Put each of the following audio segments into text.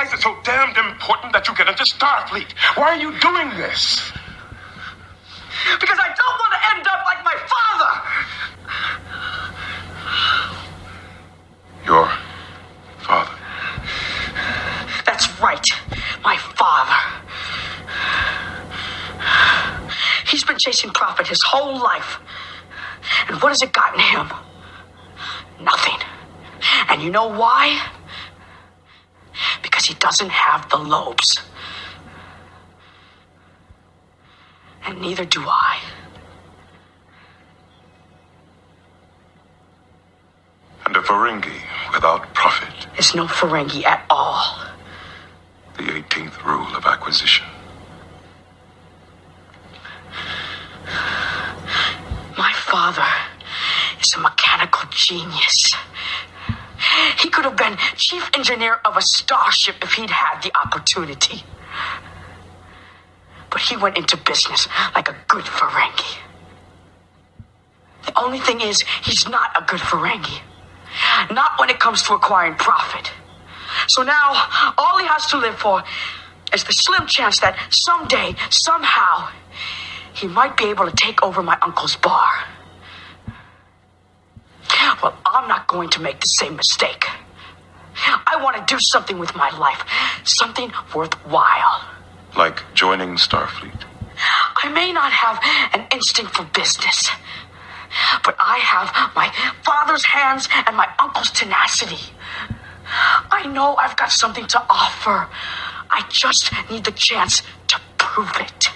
Why is it so damned important that you get into Starfleet? Why are you doing this? Because I don't want to end up like my father! Your father. That's right, my father. He's been chasing profit his whole life. And what has it gotten him? Nothing. And you know why? Because he doesn't have the lobes. And neither do I. And a Ferengi without profit. Is no Ferengi at all. The 18th rule of acquisition. My father is a mechanical genius. He could have been chief engineer of a starship if he'd had the opportunity. But he went into business like a good Ferengi. The only thing is, he's not a good Ferengi. Not when it comes to acquiring profit. So now, all he has to live for is the slim chance that someday, somehow, he might be able to take over my uncle's bar. Well, I'm not going to make the same mistake. I want to do something with my life, something worthwhile. Like joining Starfleet. I may not have an instinct for business, but I have my father's hands and my uncle's tenacity. I know I've got something to offer. I just need the chance to prove it.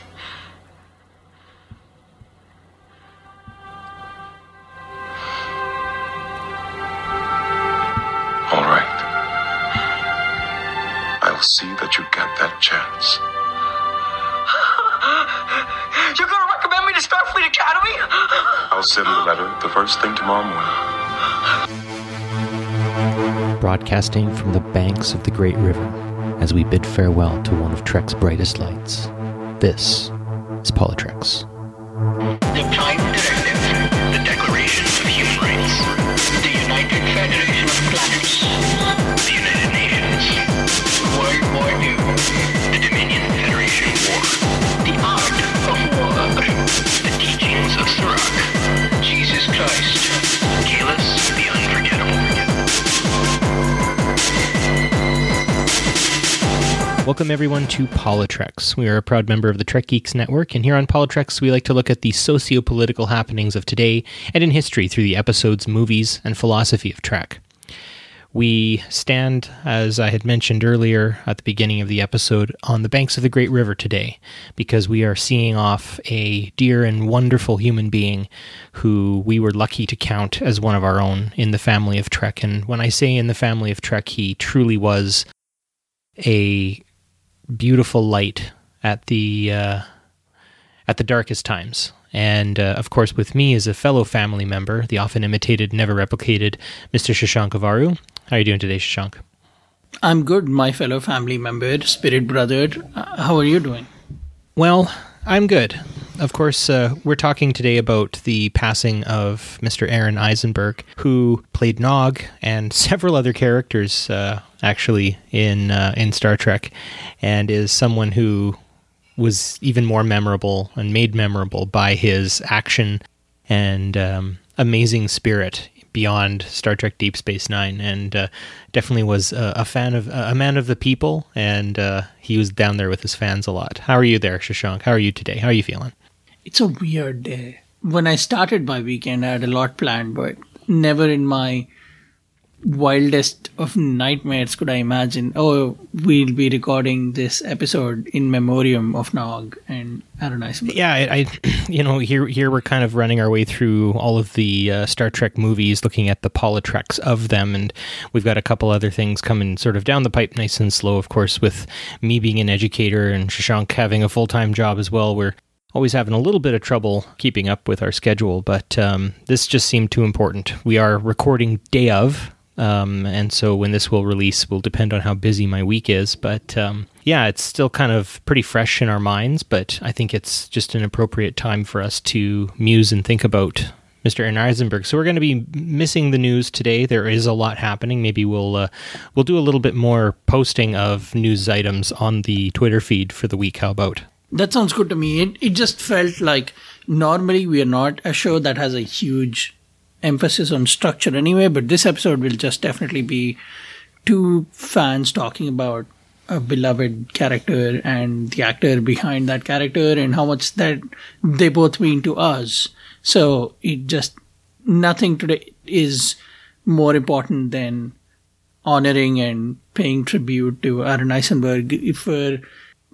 See that you get that chance. You're gonna recommend me to Starfleet Academy? I'll send the letter the first thing tomorrow morning. Broadcasting from the banks of the Great River as we bid farewell to one of Trek's brightest lights. This is PoliTreks. The Prime Directive, the Declaration of Human Rights, the United Federation of Planets, the United Nations, World Welcome, everyone, to PoliTreks. We are a proud member of the Trek Geeks Network, and here on PoliTreks, we like to look at the socio political happenings of today and in history through the episodes, movies, and philosophy of Trek. We stand, as I had mentioned earlier at the beginning of the episode, on the banks of the Great River today because we are seeing off a dear and wonderful human being who we were lucky to count as one of our own in the family of Trek. And when I say in the family of Trek, he truly was a beautiful light at the uh, at the darkest times. And uh, of course, with me as a fellow family member, the often imitated, never replicated, Mr. Shashank Avaru. How are you doing today, Shashank? I'm good, my fellow family member, spirit brother. How are you doing? Well, I'm good. Of course, uh, we're talking today about the passing of Mr. Aron Eisenberg, who played Nog and several other characters, uh, actually in uh, in Star Trek, and is someone who was even more memorable and made memorable by his action and um, amazing spirit beyond Star Trek Deep Space Nine, and uh, definitely was a, a fan of a man of the people, and uh, he was down there with his fans a lot. How are you there, Shashank? How are you today? How are you feeling? It's a weird day. When I started my weekend, I had a lot planned, but never in my wildest of nightmares could I imagine, oh, we'll be recording this episode in memoriam of Nog and Eisenberg. Yeah, I, I, you know, here here we're kind of running our way through all of the uh, Star Trek movies, looking at the Polytrex of them, and we've got a couple other things coming sort of down the pipe, nice and slow. Of course, with me being an educator and Shashank having a full time job as well, we're always having a little bit of trouble keeping up with our schedule. But um, this just seemed too important. We are recording day of. Um, and so when this will release will depend on how busy my week is. But um, yeah, it's still kind of pretty fresh in our minds. But I think it's just an appropriate time for us to muse and think about Mr. Aron Eisenberg. So we're going to be missing the news today. There is a lot happening. Maybe we'll uh, we'll do a little bit more posting of news items on the Twitter feed for the week. How about? That sounds good to me. It, it just felt like normally we are not a show that has a huge emphasis on structure anyway, but this episode will just definitely be two fans talking about a beloved character and the actor behind that character and how much that they both mean to us. So it just nothing today is more important than honoring and paying tribute to Aron Eisenberg. For uh,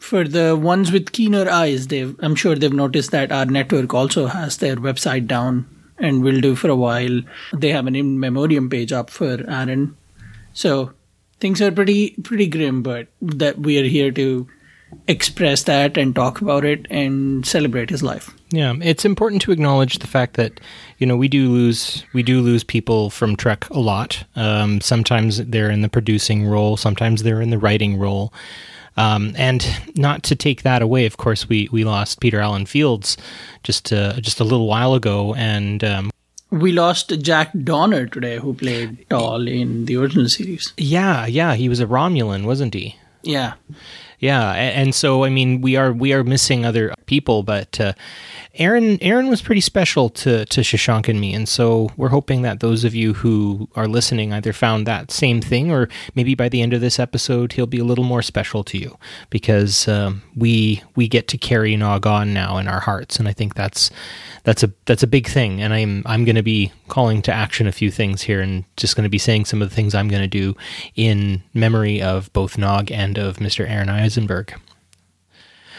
for the ones with keener eyes, they've I'm sure they've noticed that our network also has their website down and will do for a while. They have an in memoriam page up for Aron. So things are pretty pretty grim, but that we are here to express that and talk about it and celebrate his life. Yeah, it's important to acknowledge the fact that you know we do lose we do lose people from Trek a lot. Um, sometimes they're in the producing role, sometimes they're in the writing role. Um, and not to take that away, of course, we, we lost Peter Allan Fields just uh, just a little while ago, and um, we lost Jack Donner today, who played Tal in the original series. Yeah, yeah, he was a Romulan, wasn't he? Yeah, yeah, and, so I mean, we are we are missing other people, but uh, Aron Aron was pretty special to to Shashank and me, and so we're hoping that those of you who are listening either found that same thing, or maybe by the end of this episode, he'll be a little more special to you because um, we we get to carry Nog on now in our hearts, and I think that's that's a that's a big thing. And I'm I'm going to be calling to action a few things here, and just going to be saying some of the things I'm going to do in memory of both Nog and of Mr. Aron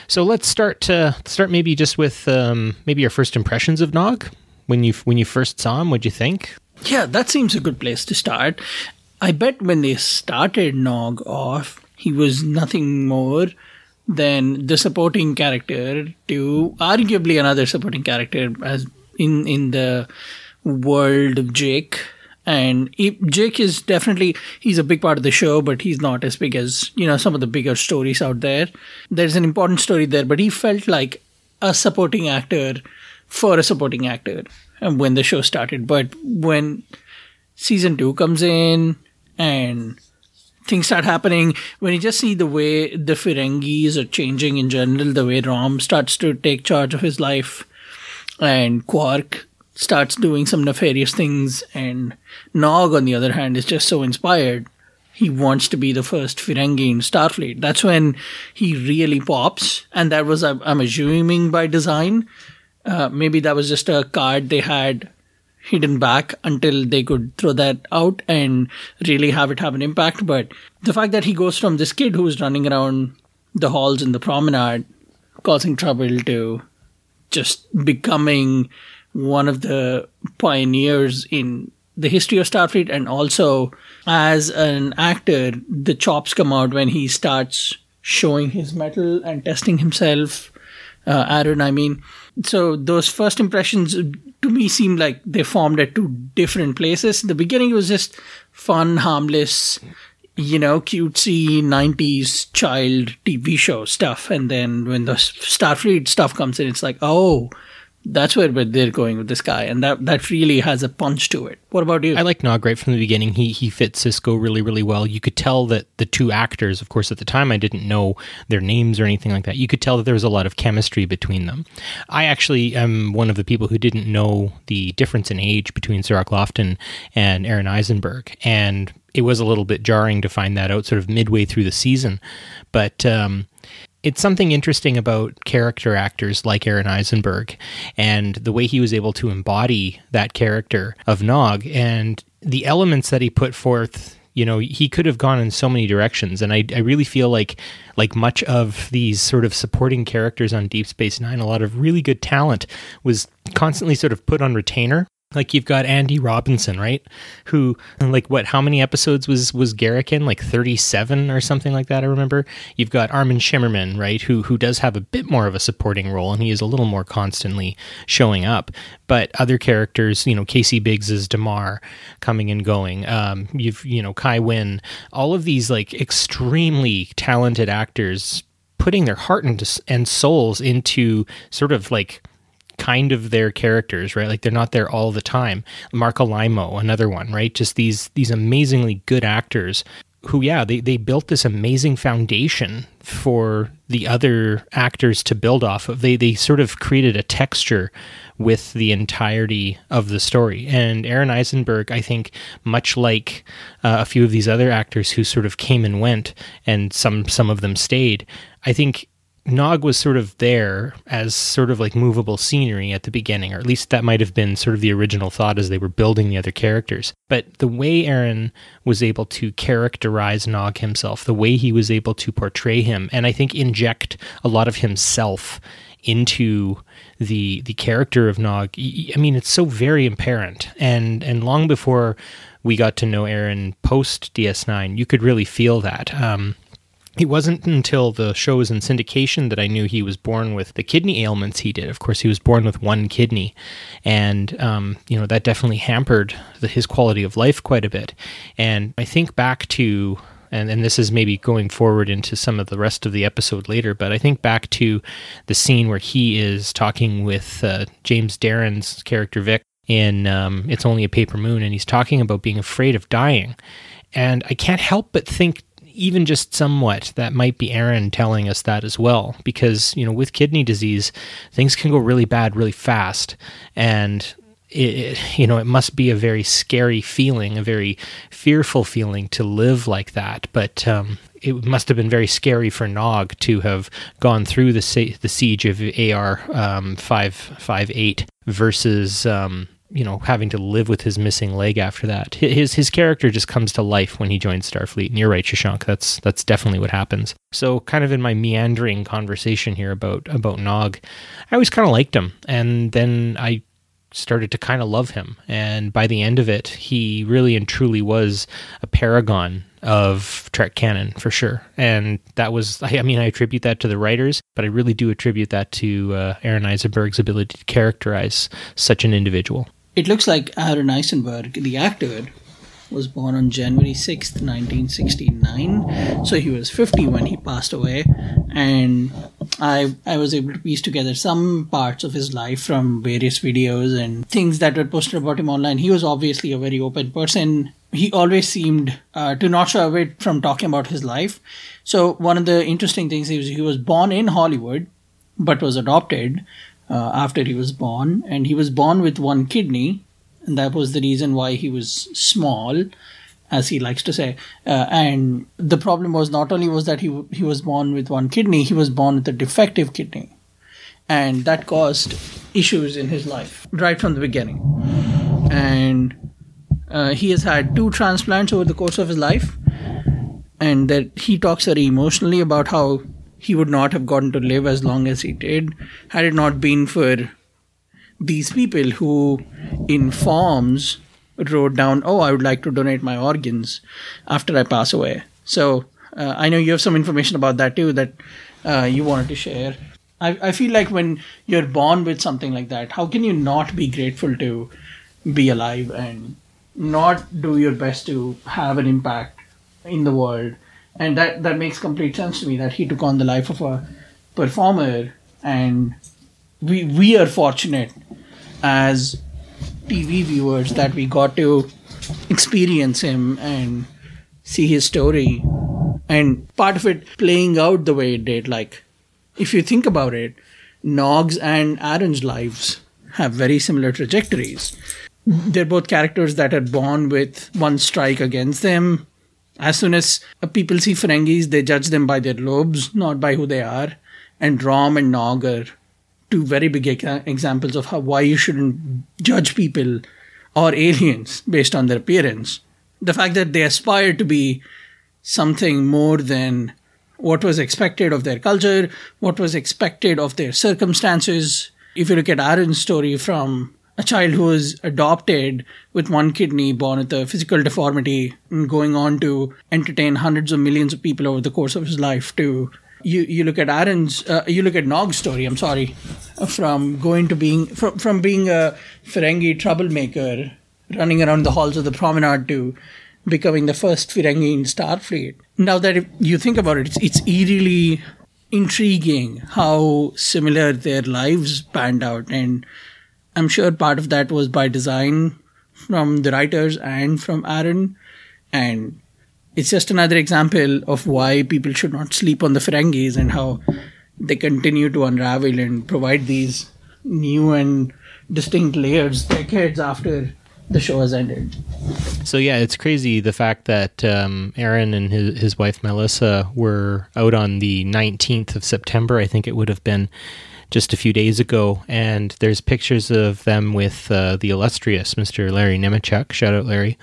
So let's start to start maybe just with um, maybe your first impressions of Nog when you when you first saw him. What'd you think? Yeah, that seems a good place to start. I bet when they started Nog off, he was nothing more than the supporting character to arguably another supporting character as in in the world of Jake and Jake is definitely he's a big part of the show, but he's not as big as you know some of the bigger stories out there. There's an important story there, but he felt like a supporting actor for a supporting actor when the show started. But when season two comes in and things start happening, when you just see the way the Ferengis are changing in general, the way Rom starts to take charge of his life, and Quark starts doing some nefarious things, and Nog, on the other hand, is just so inspired. He wants to be the first Ferengi in Starfleet. That's when he really pops, and that was, I'm assuming, by design. Uh, maybe that was just a card they had hidden back until they could throw that out and really have it have an impact. But the fact that he goes from this kid who's running around the halls in the promenade, causing trouble, to just becoming one of the pioneers in the history of Starfleet, and also as an actor, the chops come out when he starts showing his mettle and testing himself. Uh, Aron, I mean, so those first impressions to me seem like they formed at two different places. The beginning was just fun, harmless, you know, cutesy 90s child TV show stuff. And then when the Starfleet stuff comes in, it's like, oh, that's where they're going with this guy, and that that really has a punch to it. What about you? I like Nog right from the beginning. He he fits Sisko really really well. You could tell that the two actors, of course, at the time I didn't know their names or anything like that. You could tell that there was a lot of chemistry between them. I actually am one of the people who didn't know the difference in age between Cirroc Lofton and Aron Eisenberg, and it was a little bit jarring to find that out sort of midway through the season. But um, it's something interesting about character actors like Aron Eisenberg and the way he was able to embody that character of Nog and the elements that he put forth. You know, he could have gone in so many directions, and I, I really feel like, like much of these sort of supporting characters on Deep Space Nine, a lot of really good talent was constantly sort of put on retainer like you've got Andy Robinson, right? Who like what how many episodes was was Garak in? Like 37 or something like that, I remember. You've got Armin Shimerman, right, who who does have a bit more of a supporting role and he is a little more constantly showing up. But other characters, you know, Casey Biggs is Damar coming and going. Um, you've you know, Kai Winn, all of these like extremely talented actors putting their heart and souls into sort of like kind of their characters, right? Like they're not there all the time. Marc Alaimo, another one, right? Just these these amazingly good actors who yeah they, they built this amazing foundation for the other actors to build off of they they sort of created a texture with the entirety of the story and aron eisenberg i think much like uh, a few of these other actors who sort of came and went and some some of them stayed i think Nog was sort of there as sort of like movable scenery at the beginning, or at least that might have been sort of the original thought as they were building the other characters. But the way Aron was able to characterize Nog himself, the way he was able to portray him, and I think inject a lot of himself into the the character of Nog. I mean, it's so very apparent, and and long before we got to know Aron post DS9, you could really feel that. Um, it wasn't until the show was in syndication that I knew he was born with the kidney ailments he did. Of course, he was born with one kidney, and um, you know that definitely hampered the, his quality of life quite a bit. And I think back to and, and this is maybe going forward into some of the rest of the episode later, but I think back to the scene where he is talking with uh, James Darren's character Vic in um, It's Only a Paper Moon, and he's talking about being afraid of dying. And I can't help but think even just somewhat, that might be Aron telling us that as well. Because, you know, with kidney disease, things can go really bad really fast. And it, you know, it must be a very scary feeling, a very fearful feeling to live like that. But um, it must have been very scary for Nog to have gone through the the siege of AR um, five five eight versus um, you know having to live with his missing leg after that. His his character just comes to life when he joins Starfleet. And you're right, Shashank. That's that's definitely what happens. So kind of in my meandering conversation here about about Nog, I always kind of liked him, and then I started to kind of love him. And by the end of it, he really and truly was a paragon of Trek canon for sure. And that was, I mean, I attribute that to the writers, but I really do attribute that to uh, Aron Eisenberg's ability to characterize such an individual. It looks like Aron Eisenberg, the actor, was born on January 6th, 1969. So he was 50 when he passed away. And I, I was able to piece together some parts of his life from various videos and things that were posted about him online. He was obviously a very open person. He always seemed uh, to not shy away from talking about his life. So one of the interesting things is he was born in Hollywood, but was adopted uh, after he was born. And he was born with one kidney. And that was the reason why he was small as he likes to say. Uh, and the problem was not only was that he he was born with one kidney he was born with a defective kidney. And that caused issues in his life right from the beginning. And uh, he has had two transplants over the course of his life. And that he talks very emotionally about how he would not have gotten to live as long as he did had it not been for these people who in forms wrote down, "Oh, I would like to donate my organs after I pass away." So uh, I know you have some information about that too that uh, you wanted to share. I, I feel like when you're born with something like that, how can you not be grateful to be alive and not do your best to have an impact in the world? And that that makes complete sense to me that he took on the life of a performer. And we we are fortunate as TV viewers that we got to experience him and see his story. And part of it playing out the way it did. Like if you think about it Nog's and Aron's lives have very similar trajectories. They're both characters that are born with one strike against them as soon as people see Ferengis, they judge them by their lobes, not by who they are. And Rom and Nog are two very big examples of how why you shouldn't judge people or aliens based on their appearance. The fact that they aspire to be something more than what was expected of their culture, what was expected of their circumstances. If you look at Aron's story from a child who was adopted with one kidney, born with a physical deformity, and going on to entertain hundreds of millions of people over the course of his life, to you you look at Aron's, uh, you look at Nog's story. I'm sorry, from going to being from from being a Ferengi troublemaker, running around the halls of the promenade to becoming the first Ferengi in Starfleet. Now that you think about it, it's, it's eerily intriguing how similar their lives panned out. And I'm sure part of that was by design from the writers and from Aron. And it's just another example of why people should not sleep on the Ferengis and how they continue to unravel and provide these new and distinct layers decades after the show has ended. So yeah, it's crazy the fact that um, Aron and his, his wife Melissa were out on the 19th of September. I think it would have been just a few days ago, and there's pictures of them with uh, the illustrious Mr. Larry Nemecek. Shout out Larry.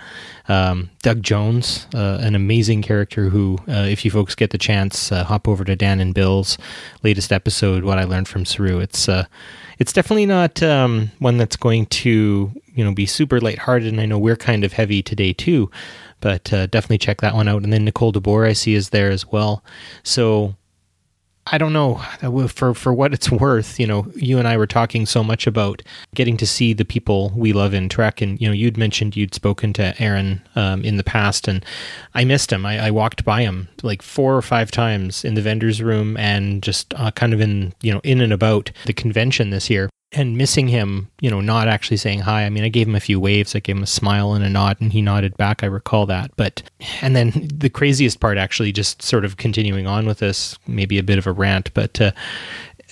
Um, Doug Jones, uh, an amazing character who, uh, if you folks get the chance, uh, hop over to Dan and Bill's latest episode, What I Learned from Saru. It's uh, it's definitely not um, one that's going to you know be super lighthearted, and I know we're kind of heavy today too, but uh, definitely check that one out. And then Nicole DeBoer I see is there as well. So I don't know for for what it's worth. You know, you and I were talking so much about getting to see the people we love in Trek, and you know, you'd mentioned you'd spoken to Aron um, in the past, and I missed him. I, I, walked by him like four or five times in the vendors room, and just uh, kind of in you know in and about the convention this year and missing him, you know, not actually saying hi. I mean, I gave him a few waves, I gave him a smile and a nod, and he nodded back. I recall that. But, and then the craziest part, actually, just sort of continuing on with this, maybe a bit of a rant, but uh,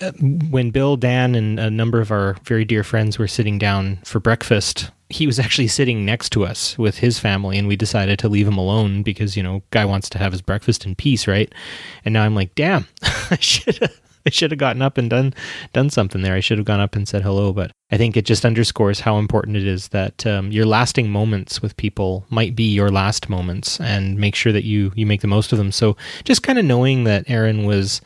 uh, when Bill, Dan, and a number of our very dear friends were sitting down for breakfast, he was actually sitting next to us with his family, and we decided to leave him alone because, you know, guy wants to have his breakfast in peace, right? And now I'm like, damn, I should have I should have gotten up and done done something there. I should have gone up and said hello. But I think it just underscores how important it is that um, your lasting moments with people might be your last moments, and make sure that you you make the most of them. So just kind of knowing that Aron was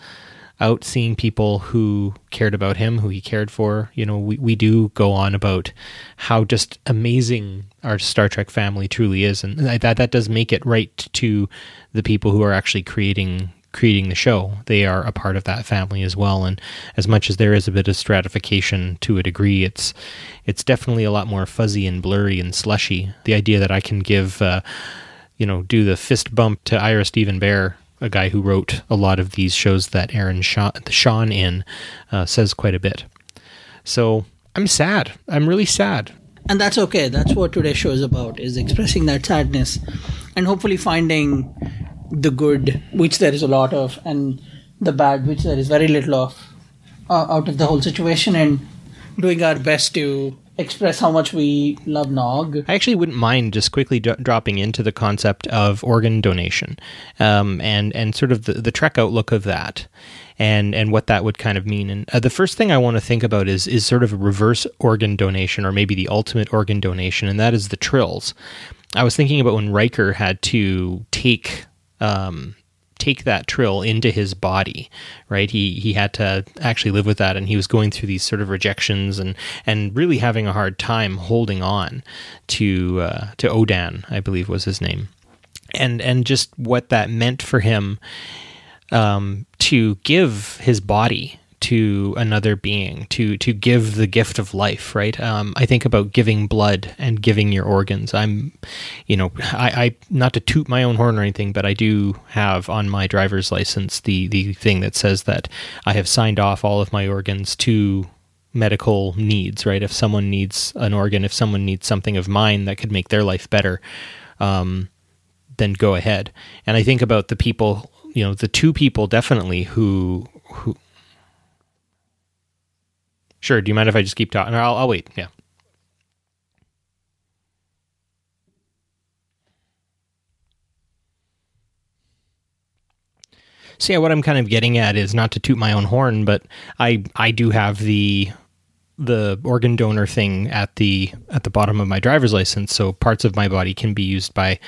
out seeing people who cared about him, who he cared for. You know, we, we do go on about how just amazing our Star Trek family truly is. And that, that does make it right to the people who are actually creating creating the show. They are a part of that family as well. And as much as there is a bit of stratification to a degree, it's it's definitely a lot more fuzzy and blurry and slushy. The idea that I can give, uh, you know, do the fist bump to Ira Steven Behr, a guy who wrote a lot of these shows that Aron shone in, uh, says quite a bit. So I'm sad. I'm really sad. And that's okay. That's what today's show is about: is expressing that sadness, and hopefully finding the good, which there is a lot of, and the bad, which there is very little of, uh, out of the whole situation, and doing our best to express how much we love Nog. I actually wouldn't mind just quickly dropping into the concept of organ donation, um, and and sort of the, the Trek outlook of that, and and what that would kind of mean. And uh, the first thing I want to think about is is sort of a reverse organ donation, or maybe the ultimate organ donation, and that is the trills. I was thinking about when Riker had to take um, take that trill into his body, right? He he had to actually live with that, and he was going through these sort of rejections and and really having a hard time holding on to uh, to Odan, I believe was his name, and and just what that meant for him um, to give his body to another being to to give the gift of life right? Um, i think about giving blood and giving your organs. I'm you know I, I not to toot my own horn or anything but i do have on my driver's license the the thing that says that i have signed off all of my organs to medical needs right? If someone needs an organ if someone needs something of mine that could make their life better um, then go ahead. And i think about the people you know the two people definitely who who Sure. Do you mind if I just keep talking? I'll, I'll wait. Yeah. So yeah, what I'm kind of getting at is not to toot my own horn, but I I do have the the organ donor thing at the at the bottom of my driver's license, so parts of my body can be used by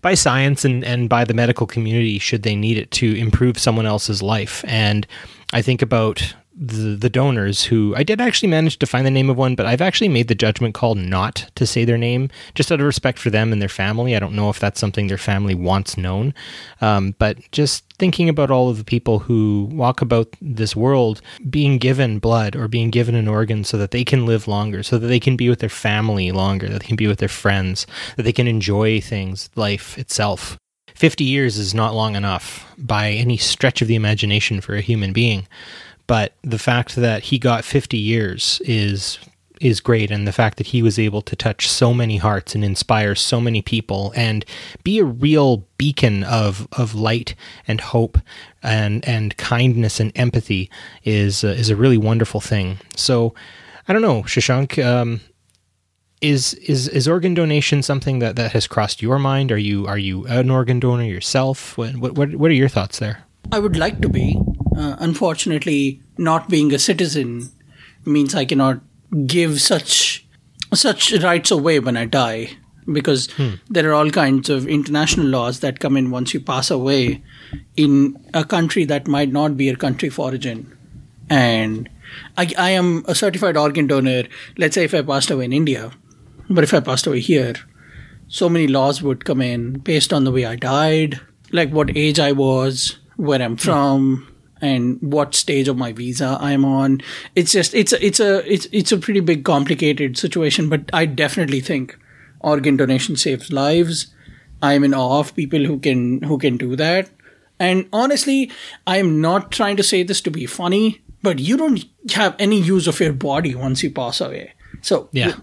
by science and and by the medical community should they need it to improve someone else's life. And I think about the, the donors who I did actually manage to find the name of one, but I've actually made the judgment call not to say their name just out of respect for them and their family. I don't know if that's something their family wants known, um, but just thinking about all of the people who walk about this world being given blood or being given an organ so that they can live longer, so that they can be with their family longer, that they can be with their friends, that they can enjoy things, life itself. 50 years is not long enough by any stretch of the imagination for a human being. But the fact that he got 50 years is is great and the fact that he was able to touch so many hearts and inspire so many people and be a real beacon of of light and hope and and kindness and empathy is uh, is a really wonderful thing. So I don't know, Shashank, um, is is is organ donation something that, that has crossed your mind? Are you are you an organ donor yourself? What what what are your thoughts there? I would like to be. Uh, unfortunately, not being a citizen means I cannot give such such rights away when I die because hmm. there are all kinds of international laws that come in once you pass away in a country that might not be your country of origin. And I, I am a certified organ donor. Let's say if I passed away in India, but if I passed away here, so many laws would come in based on the way I died, like what age I was, where I'm from, and what stage of my visa I'm on. It's just it's a, it's a it's it's a pretty big complicated situation, but I definitely think organ donation saves lives. I'm in awe of people who can who can do that. And honestly, I'm not trying to say this to be funny, but you don't have any use of your body once you pass away. So yeah.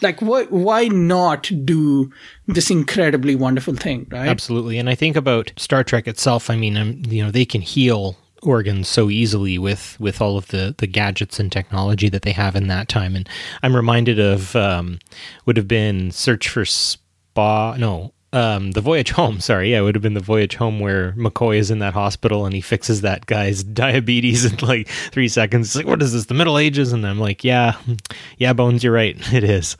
Like why why not do this incredibly wonderful thing, right? Absolutely. And I think about Star Trek itself, I mean, um, you know, they can heal organs so easily with with all of the the gadgets and technology that they have in that time. And i'm reminded of um, would have been search for spa no um, the voyage home. Sorry, yeah, it would have been the voyage home where McCoy is in that hospital and he fixes that guy's diabetes in like three seconds. It's like, what is this? The Middle Ages? And I'm like, yeah, yeah, Bones, you're right, it is.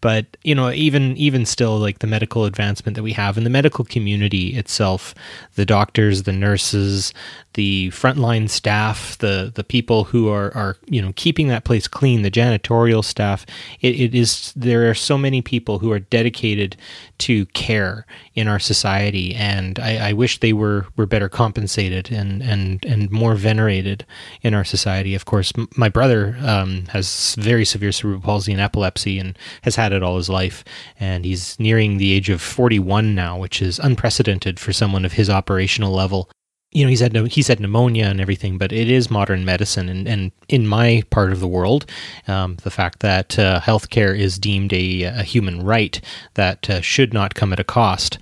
But you know, even even still, like the medical advancement that we have in the medical community itself, the doctors, the nurses, the frontline staff, the the people who are are you know keeping that place clean, the janitorial staff. It, it is there are so many people who are dedicated to care in our society, and I, I wish they were were better compensated and and and more venerated in our society. Of course, m- my brother um, has very severe cerebral palsy and epilepsy, and has had it all his life, and he's nearing the age of forty one now, which is unprecedented for someone of his operational level you know he's had he's had pneumonia and everything, but it is modern medicine, and, and in my part of the world, um, the fact that uh, healthcare is deemed a, a human right that uh, should not come at a cost,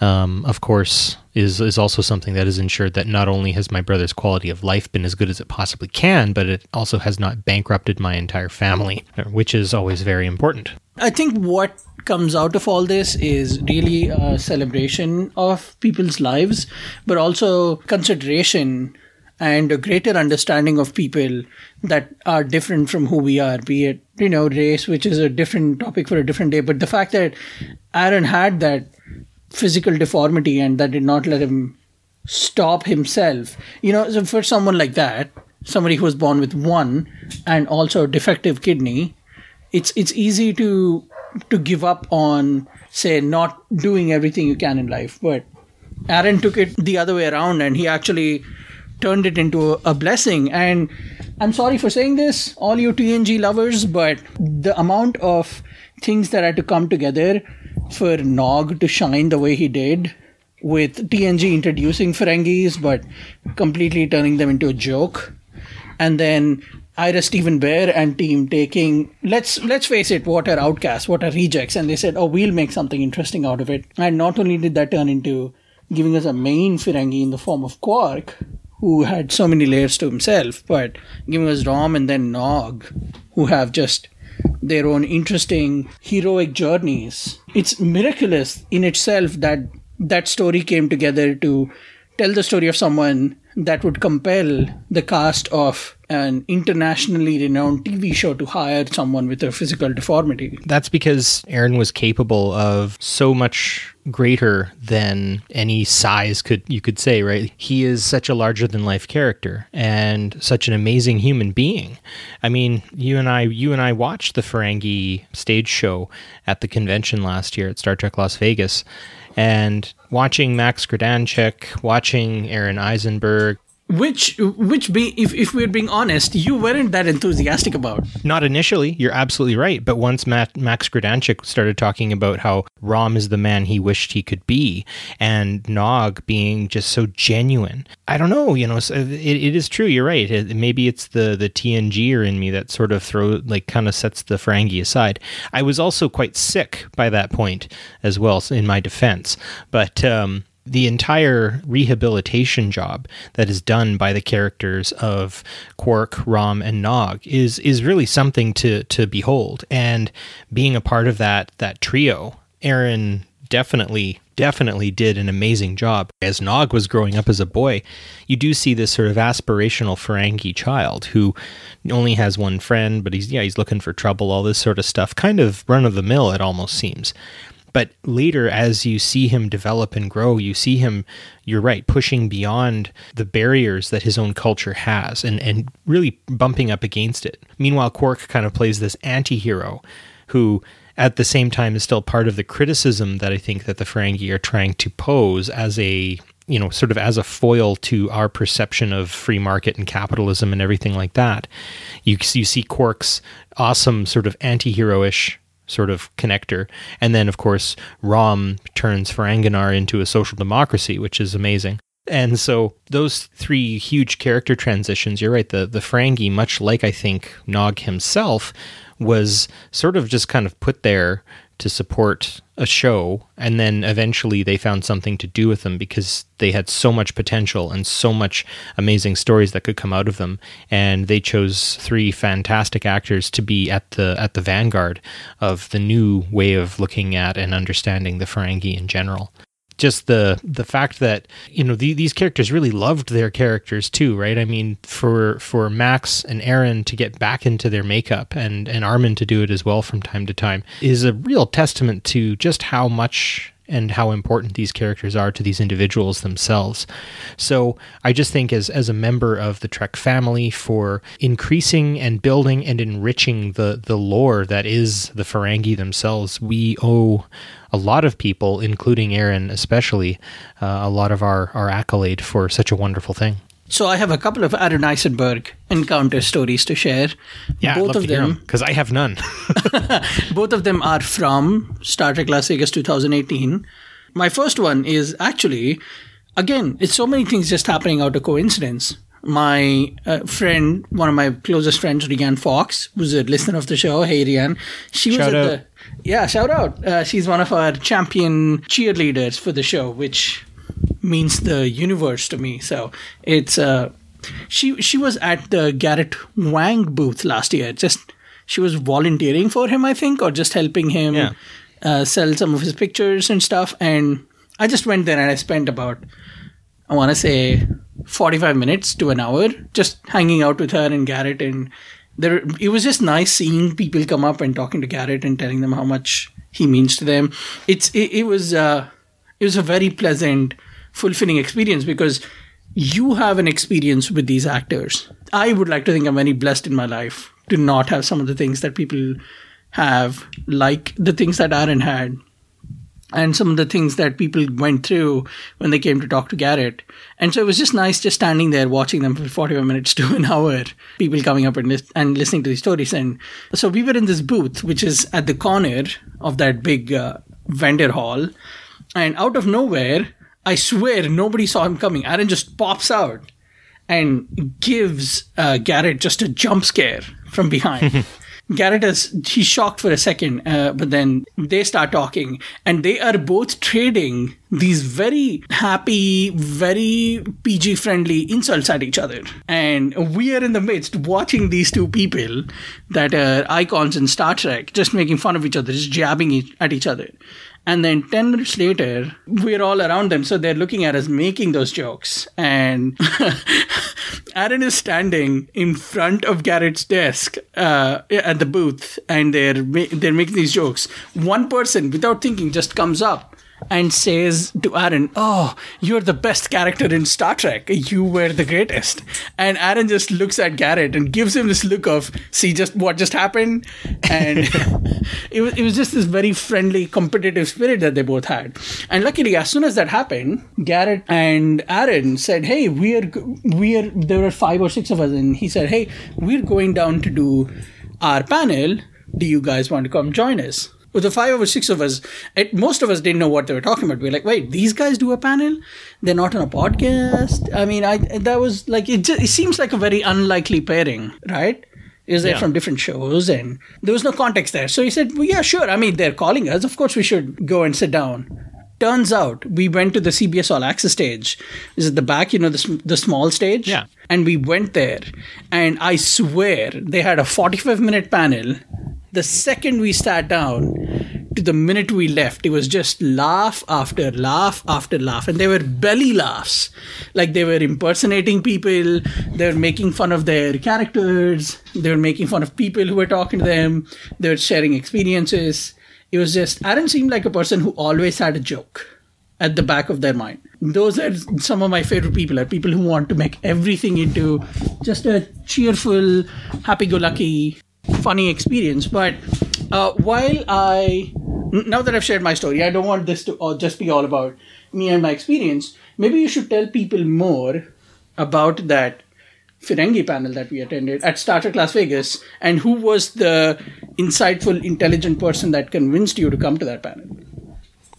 um, of course, is is also something that has ensured that not only has my brother's quality of life been as good as it possibly can, but it also has not bankrupted my entire family, which is always very important. I think what comes out of all this is really a celebration of people's lives, but also consideration and a greater understanding of people that are different from who we are, be it, you know, race, which is a different topic for a different day. But the fact that Aron had that physical deformity and that did not let him stop himself, you know, so for someone like that, somebody who was born with one and also a defective kidney, it's it's easy to to give up on say not doing everything you can in life. But aron took it the other way around and he actually turned it into a blessing. And i'm sorry for saying this all you tng lovers but the amount of things that had to come together for nog to shine the way he did with tng introducing ferengis but completely turning them into a joke and then Ira Steven Behr and team taking let's let's face it, what are outcasts, what are rejects, and they said, oh, we'll make something interesting out of it. And not only did that turn into giving us a main Ferengi in the form of Quark, who had so many layers to himself, but giving us Rom and then Nog, who have just their own interesting heroic journeys. It's miraculous in itself that that story came together to tell the story of someone that would compel the cast of an internationally renowned TV show to hire someone with a physical deformity. That's because Aron was capable of so much greater than any size could you could say, right? He is such a larger than life character and such an amazing human being. I mean, you and I you and I watched the Ferengi stage show at the convention last year at Star Trek Las Vegas and watching Max Grodénchik, watching Aron Eisenberg, which which be if, if we're being honest you weren't that enthusiastic about Not initially, you're absolutely right. But once Matt, Max Grodénchik started talking about how Rom is the man he wished he could be, and Nog being just so genuine, I don't know. You know, it, it is true. You're right. It, maybe it's the the TNGer in me that sort of throw like kind of sets the Ferengi aside. I was also quite sick by that point as well. In my defense, but. um the entire rehabilitation job that is done by the characters of Quark, Rom, and Nog is is really something to to behold. And being a part of that that trio, Aaron definitely definitely did an amazing job. As Nog was growing up as a boy, you do see this sort of aspirational Ferengi child who only has one friend, but he's yeah he's looking for trouble, all this sort of stuff, kind of run of the mill. It almost seems. But later, as you see him develop and grow, you see him, you're right, pushing beyond the barriers that his own culture has and, and really bumping up against it. Meanwhile, Quark kind of plays this anti hero who, at the same time, is still part of the criticism that I think that the Ferengi are trying to pose as a you know, sort of as a foil to our perception of free market and capitalism and everything like that. You, you see Quark's awesome sort of anti-hero-ish sort of connector. And then, of course, Rom turns Ferenginar into a social democracy, which is amazing. And so those three huge character transitions, you're right, the, the Ferengi, much like I think Nog himself, was sort of just kind of put there to support a show and then eventually they found something to do with them because they had so much potential and so much amazing stories that could come out of them. And they chose three fantastic actors to be at the at the vanguard of the new way of looking at and understanding the Ferengi in general just the the fact that you know the, these characters really loved their characters too, right? I mean, for for Max and Aron to get back into their makeup and and Armin to do it as well from time to time is a real testament to just how much and how important these characters are to these individuals themselves. So I just think as as a member of the Trek family for increasing and building and enriching the the lore that is the Ferengi themselves, we owe a lot of people, including Aron especially, uh, a lot of our, our accolade for such a wonderful thing. So I have a couple of Aron Eisenberg encounter stories to share. Yeah, both of them because I have none. both of them are from Star Trek Las Vegas 2018. My first one is actually, again, it's so many things just happening out of coincidence. My uh, friend, one of my closest friends, Rianne Fox, who's a listener of the show. Hey, Rianne. She was at out. the yeah, shout out. Uh, she's one of our champion cheerleaders for the show, which means the universe to me. So it's uh, she she was at the Garrett Wang booth last year. Just she was volunteering for him, I think, or just helping him Yeah. uh, sell some of his pictures and stuff. And I just went there and I spent about I want to say 45 minutes to an hour just hanging out with her and Garrett and there it was just nice seeing people come up and talking to Garrett and telling them how much he means to them it's it, it was uh it was a very pleasant fulfilling experience because you have an experience with these actors i would like to think i'm very blessed in my life to not have some of the things that people have like the things that aron had and some of the things that people went through when they came to talk to Garrett. And so it was just nice just standing there watching them for 45 minutes to an hour, people coming up and, lis- and listening to these stories. And so we were in this booth, which is at the corner of that big uh, vendor hall. And out of nowhere, I swear nobody saw him coming. Aron just pops out and gives uh, Garrett just a jump scare from behind. Garrett is he's shocked for a second, uh, but then they start talking, and they are both trading these very happy, very PG friendly insults at each other. And we are in the midst watching these two people that are icons in Star Trek just making fun of each other, just jabbing at each other. And then 10 minutes later, we're all around them. So they're looking at us making those jokes. And Aron is standing in front of Garrett's desk uh, at the booth and they're, they're making these jokes. One person, without thinking, just comes up and says to Aron, "Oh, you're the best character in Star Trek. You were the greatest." And Aron just looks at Garrett and gives him this look of, "See just what just happened," and it was it was just this very friendly, competitive spirit that they both had. And luckily, as soon as that happened, Garrett and Aron said, "Hey, we are we are there were five or six of us," and he said, "Hey, we're going down to do our panel. Do you guys want to come join us?" With the five or six of us, it, most of us didn't know what they were talking about. We were like, "Wait, these guys do a panel? They're not on a podcast." I mean, I that was like it. Just, it seems like a very unlikely pairing, right? Is they Yeah. from different shows, and there was no context there. So he said, "Well, yeah, sure. I mean, they're calling us. Of course, we should go and sit down." Turns out, we went to the CBS All Access stage. Is at the back, you know, the the small stage. Yeah. And we went there, and I swear they had a forty-five minute panel. The second we sat down, to the minute we left, it was just laugh after laugh after laugh. And they were belly laughs. Like they were impersonating people, they were making fun of their characters, they were making fun of people who were talking to them, they were sharing experiences. It was just, Aron seemed like a person who always had a joke at the back of their mind. Those are some of my favorite people, are people who want to make everything into just a cheerful, happy go lucky, funny experience. But uh, while I now that I've shared my story, I don't want this to all just be all about me and my experience. Maybe you should tell people more about that Ferengi panel that we attended at Star Trek Las Vegas and who was the insightful, intelligent person that convinced you to come to that panel.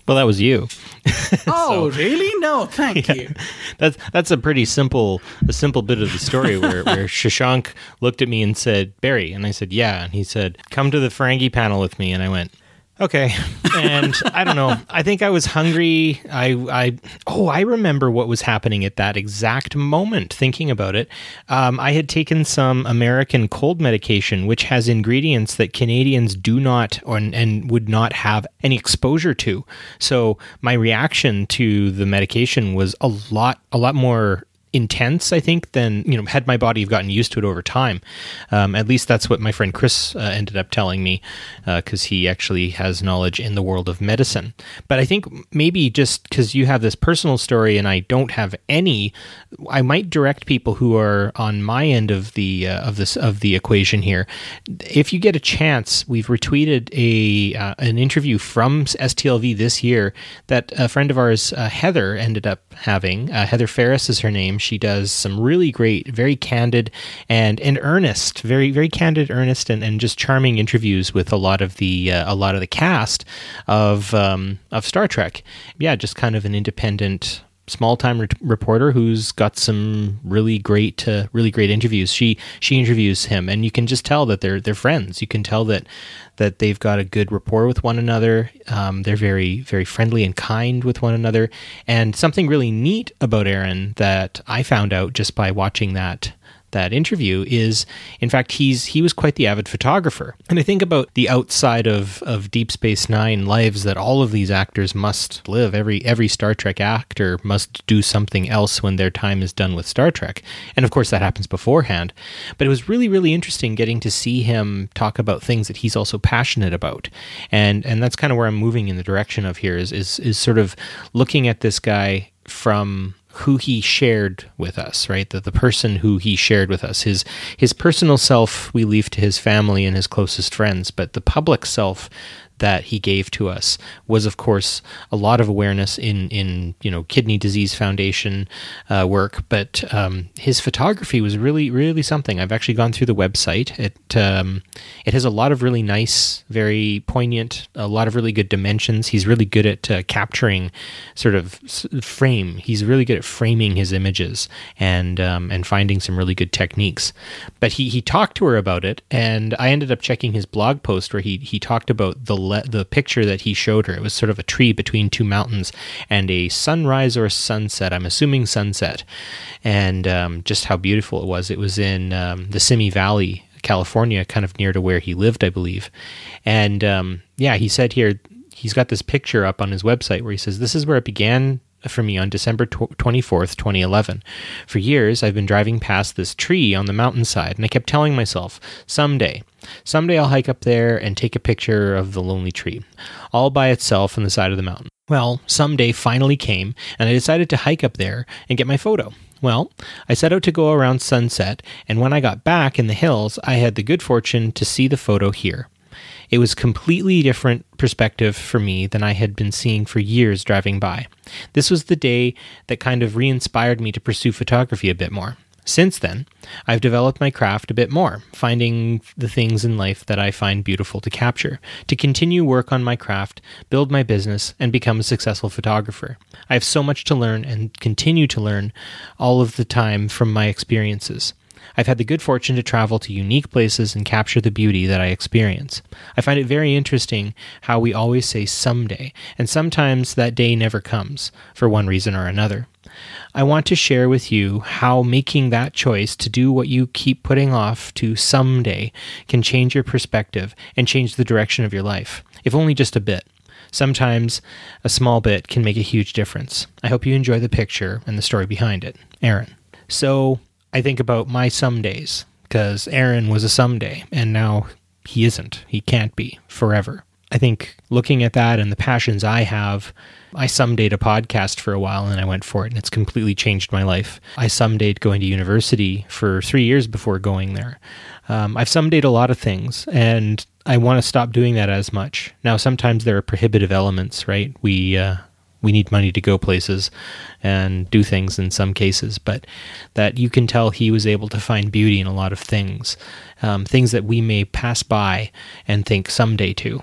Well, that was you. Oh, really? No, thank you. That's that's a pretty simple a simple bit of the story where, where Shashank looked at me and said, Barry, and I said, Yeah, and he said, Come to the Ferengi panel with me, and I went, Okay. And I don't know. I think I was hungry. I I oh, I remember what was happening at that exact moment, thinking about it. Um, I had taken some American cold medication, which has ingredients that Canadians do not or, and would not have any exposure to. So my reaction to the medication was a lot a lot more intense, I think, than you know. Had my body gotten used to it over time, um, at least that's what my friend Chris uh, ended up telling me, because he actually has knowledge in the world of medicine. But I think maybe just because you have this personal story and I don't have any, I might direct people who are on my end of the uh, of this of the equation here. If you get a chance, we've retweeted a uh, an interview from STLV this year that a friend of ours, uh, Heather, ended up having. Uh, Heather Ferris is her name. She does some really great, very candid and and earnest, very very candid, earnest, and, and just charming interviews with a lot of the uh, a lot of the cast of um, of Star Trek. Yeah, just kind of an independent small time re- reporter who's got some really great uh, really great interviews. She she interviews him and you can just tell that they're they're friends. You can tell that that they've got a good rapport with one another. Um, they're very very friendly and kind with one another. And something really neat about Aron that I found out just by watching that that interview is in fact he's he was quite the avid photographer. And i think about the outside of of deep space 9 lives that all of these actors must live. Every every star trek actor must do something else when their time is done with star trek. And of course that happens beforehand. But it was really really interesting getting to see him talk about things that he's also passionate about. And and that's kind of where i'm moving in the direction of here is is, is sort of looking at this guy from who he shared with us, right? That the person who he shared with us. His his personal self we leave to his family and his closest friends, but the public self that he gave to us was of course a lot of awareness in in you know kidney disease foundation uh, work. But um, his photography was really really something. I've actually gone through the website. It um, it has a lot of really nice very poignant a lot of really good dimensions. He's really good at uh, capturing sort of frame. He's really good at framing his images and um, and finding some really good techniques. But he he talked to her about it and i ended up checking his blog post where he he talked about the le- the picture that he showed her it was sort of a tree between two mountains and a sunrise or a sunset i'm assuming sunset. And um, just how beautiful it was. It was in um, the simi valley california kind of near to where he lived i believe. And um, yeah he said here he's got this picture up on his website where he says this is where it began for me on December tw- 24th, 2011. For years, I've been driving past this tree on the mountainside, and I kept telling myself, someday, someday I'll hike up there and take a picture of the lonely tree, all by itself on the side of the mountain. Well, someday finally came, and I decided to hike up there and get my photo. Well, I set out to go around sunset, and when I got back in the hills, I had the good fortune to see the photo here. It was completely different perspective for me than I had been seeing for years driving by. This was the day that kind of re-inspired me to pursue photography a bit more. Since then, I've developed my craft a bit more, finding the things in life that I find beautiful to capture, to continue work on my craft, build my business, and become a successful photographer. I have so much to learn and continue to learn all of the time from my experiences. I've had the good fortune to travel to unique places and capture the beauty that I experience. I find it very interesting how we always say someday, and sometimes that day never comes, for one reason or another. I want to share with you how making that choice to do what you keep putting off to someday can change your perspective and change the direction of your life, if only just a bit. Sometimes a small bit can make a huge difference. I hope you enjoy the picture and the story behind it. Aron. So I think about my some days because Aron was a someday and now he isn't. He can't be forever. I think looking at that and the passions I have, I sumdayed a podcast for a while and I went for it and it's completely changed my life. I sumdayed going to university for three years before going there. Um, I've sumdayed a lot of things and I want to stop doing that as much. Now, sometimes there are prohibitive elements, right? We, uh, we need money to go places and do things in some cases, but that you can tell he was able to find beauty in a lot of things, um, things that we may pass by and think someday to.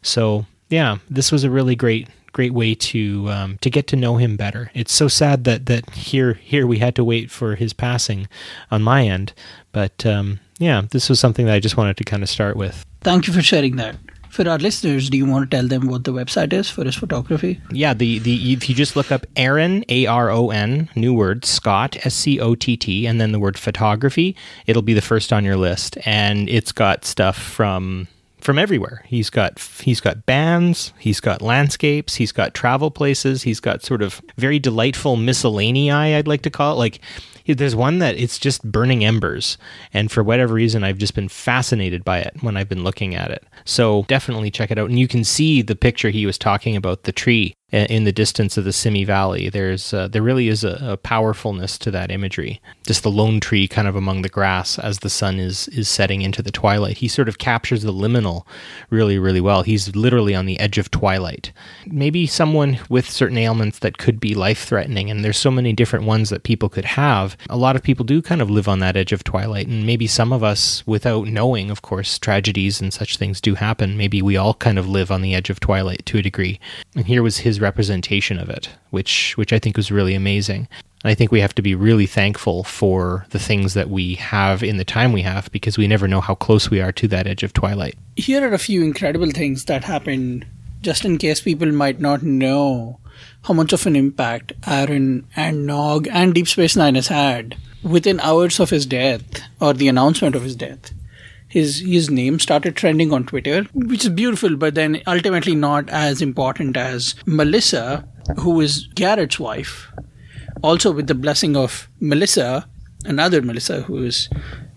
So yeah, this was a really great great way to um, to get to know him better. It's so sad that that here here we had to wait for his passing on my end, but um, yeah, this was something that I just wanted to kind of start with. Thank you for sharing that. For our listeners, do you want to tell them what the website is for his photography? Yeah, the the if you just look up Aron A R O N new word Scott S C O T T and then the word photography, it'll be the first on your list, and it's got stuff from from everywhere. He's got he's got bands, he's got landscapes, he's got travel places, he's got sort of very delightful miscellany. I'd like to call it. Like there's one that it's just burning embers, and for whatever reason, I've just been fascinated by it when I've been looking at it. So definitely check it out, and you can see the picture he was talking about the tree in the distance of the Simi Valley. There's uh, there really is a, a, powerfulness to that imagery. Just the lone tree kind of among the grass as the sun is is setting into the twilight. He sort of captures the liminal really really well. He's literally on the edge of twilight. Maybe someone with certain ailments that could be life threatening, and there's so many different ones that people could have. A lot of people do kind of live on that edge of twilight, and maybe some of us, without knowing, of course, tragedies and such things do happen. Maybe we all kind of live on the edge of twilight to a degree. And here was his representation of it, which which I think was really amazing. And I think we have to be really thankful for the things that we have in the time we have because we never know how close we are to that edge of twilight. Here are a few incredible things that happened just in case people might not know how much of an impact Aron and Nog and Deep Space Nine has had within hours of his death or the announcement of his death his his name started trending on Twitter, which is beautiful, but then ultimately not as important as Melissa, who is Garrett's wife. Also, with the blessing of Melissa, another Melissa, who is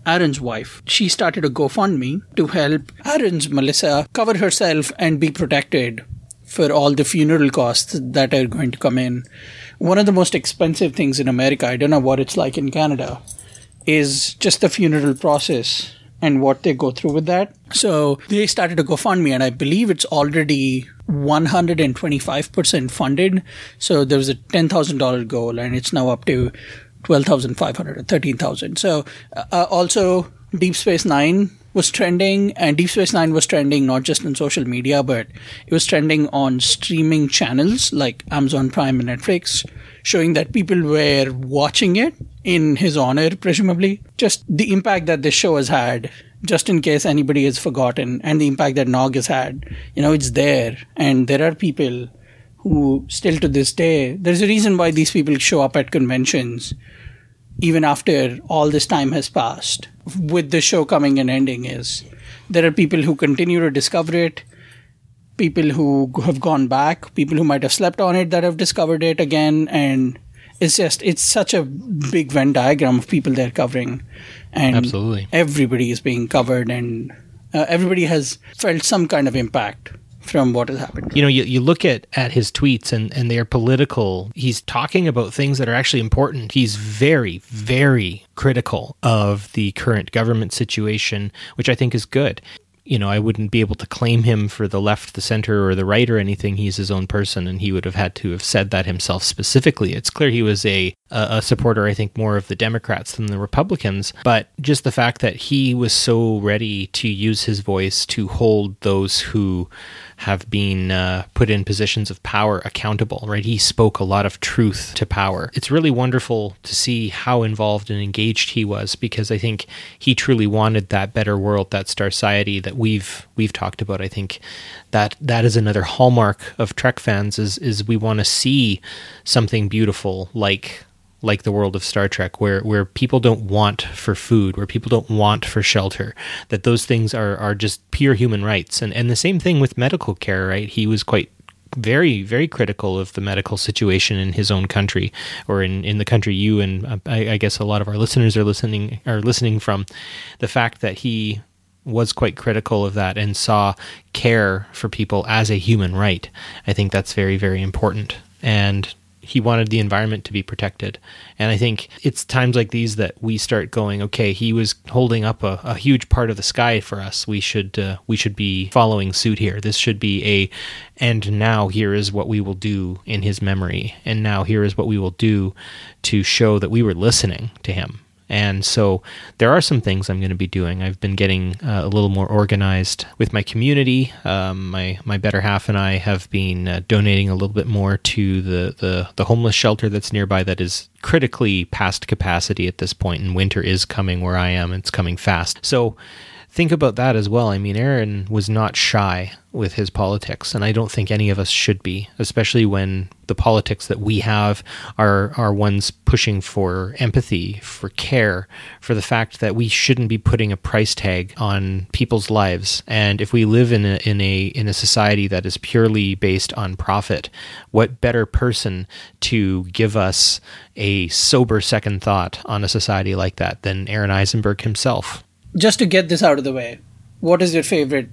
Aron's wife, she started a GoFundMe to help Aron's Melissa cover herself and be protected for all the funeral costs that are going to come in. One of the most expensive things in America, I don't know what it's like in Canada, is just the funeral process and what they go through with that. So they started a GoFundMe, and I believe it's already 125% funded. So there was a $10,000 goal, and it's now up to 12,500 or 13,000. So uh, also, Deep Space Nine was trending, and Deep Space Nine was trending not just on social media, but it was trending on streaming channels like Amazon Prime and Netflix, showing that people were watching it in his honor, presumably. Just the impact that this show has had, just in case anybody has forgotten, and the impact that Nog has had. You know, it's there, and there are people who still to this day, there's a reason why these people show up at conventions even after all this time has passed with the show coming and ending is there are people who continue to discover it people who have gone back people who might have slept on it that have discovered it again and it's just it's such a big venn diagram of people they're covering and Absolutely. everybody is being covered and uh, everybody has felt some kind of impact from what has happened. you know you, you look at at his tweets and and they're political he's talking about things that are actually important he's very very critical of the current government situation which i think is good you know i wouldn't be able to claim him for the left the center or the right or anything. He's his own person and he would have had to have said that himself specifically. It's clear he was a a, supporter i think more of the democrats than the republicans but just the fact that he was so ready to use his voice to hold those who have been uh, put in positions of power accountable, right? He spoke a lot of truth to power. It's really wonderful to see how involved and engaged he was because I think he truly wanted that better world, that star society that we've we've talked about. I think that that is another hallmark of Trek fans is is we want to see something beautiful like like the world of Star Trek, where where people don't want for food, where people don't want for shelter, that those things are are just pure human rights, and and the same thing with medical care, right? He was quite very very critical of the medical situation in his own country or in, in the country you and I, I guess a lot of our listeners are listening are listening from the fact that he was quite critical of that and saw care for people as a human right. I think that's very, very important. And he wanted the environment to be protected. And I think it's times like these that we start going, okay, he was holding up a, a huge part of the sky for us. We should uh, we should be following suit here. This should be a and now here is what we will do in his memory. And now here is what we will do to show that we were listening to him. And so there are some things I'm going to be doing. I've been getting uh, a little more organized with my community. Um, my my better half and I have been uh, donating a little bit more to the, the the homeless shelter that's nearby that is critically past capacity at this point, and winter is coming where I am. It's coming fast. So think about that as well. I mean, Aron was not shy with his politics, and I don't think any of us should be, especially when the politics that we have are are ones pushing for empathy, for care, for the fact that we shouldn't be putting a price tag on people's lives. And if we live in a in a in a society that is purely based on profit, what better person to give us a sober second thought on a society like that than Aaron Eisenberg himself? Just to get this out of the way, what is your favorite